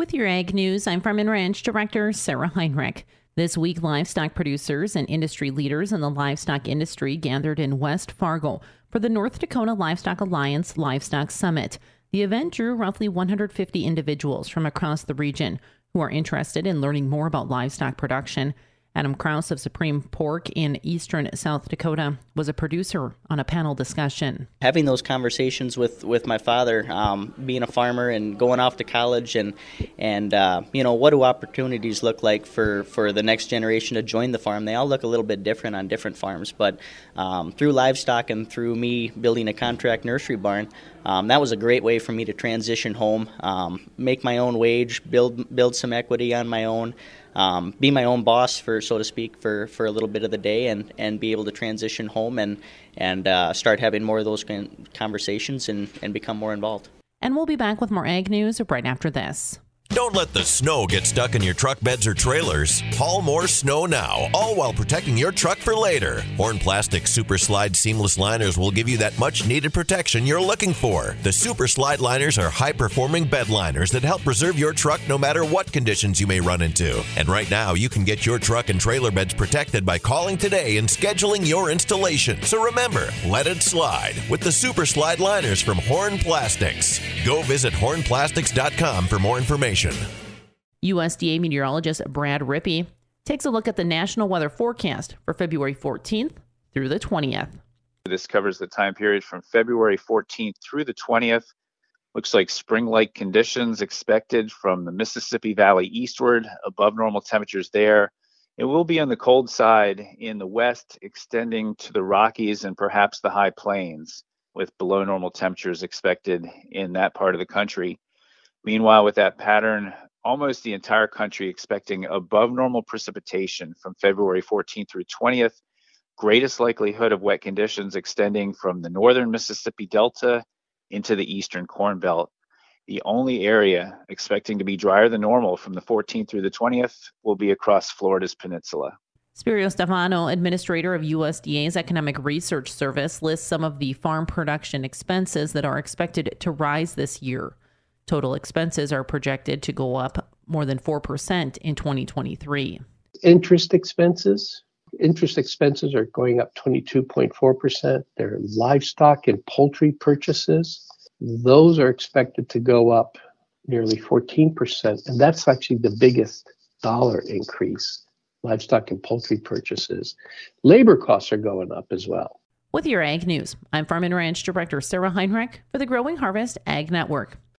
With your Ag News, I'm Farm and Ranch Director Sarah Heinrich. This week, livestock producers and industry leaders in the livestock industry gathered in West Fargo for the North Dakota Livestock Alliance Livestock Summit. The event drew roughly 150 individuals from across the region who are interested in learning more about livestock production. Adam Kraus of Supreme Pork in eastern South Dakota was a producer on a panel discussion. Having those conversations with, with my father, um, being a farmer and going off to college, and and uh, you know what do opportunities look like for, for the next generation to join the farm? They all look a little bit different on different farms, but um, through livestock and through me building a contract nursery barn, um, that was a great way for me to transition home, um, make my own wage, build build some equity on my own um, be my own boss for so to speak for, for a little bit of the day and, and be able to transition home and and uh, start having more of those conversations and, and become more involved. And we'll be back with more ag news right after this. Don't let the snow get stuck in your truck beds or trailers. Haul more snow now, all while protecting your truck for later. Horn Plastic Super Slide Seamless Liners will give you that much needed protection you're looking for. The Super Slide Liners are high performing bed liners that help preserve your truck no matter what conditions you may run into. And right now, you can get your truck and trailer beds protected by calling today and scheduling your installation. So remember, let it slide with the Super Slide Liners from Horn Plastics. Go visit hornplastics.com for more information. USDA meteorologist Brad Rippey takes a look at the national weather forecast for February 14th through the 20th. This covers the time period from February 14th through the 20th. Looks like spring like conditions expected from the Mississippi Valley eastward, above normal temperatures there. It will be on the cold side in the west, extending to the Rockies and perhaps the high plains, with below normal temperatures expected in that part of the country. Meanwhile, with that pattern, almost the entire country expecting above normal precipitation from February 14th through 20th. Greatest likelihood of wet conditions extending from the northern Mississippi Delta into the eastern Corn Belt. The only area expecting to be drier than normal from the 14th through the 20th will be across Florida's peninsula. Spiro Stefanou, administrator of USDA's Economic Research Service, lists some of the farm production expenses that are expected to rise this year. Total expenses are projected to go up more than 4% in 2023. Interest expenses. Interest expenses are going up 22.4%. Their livestock and poultry purchases, those are expected to go up nearly 14%. And that's actually the biggest dollar increase livestock and poultry purchases. Labor costs are going up as well. With your Ag News, I'm Farm and Ranch Director Sarah Heinrich for the Growing Harvest Ag Network.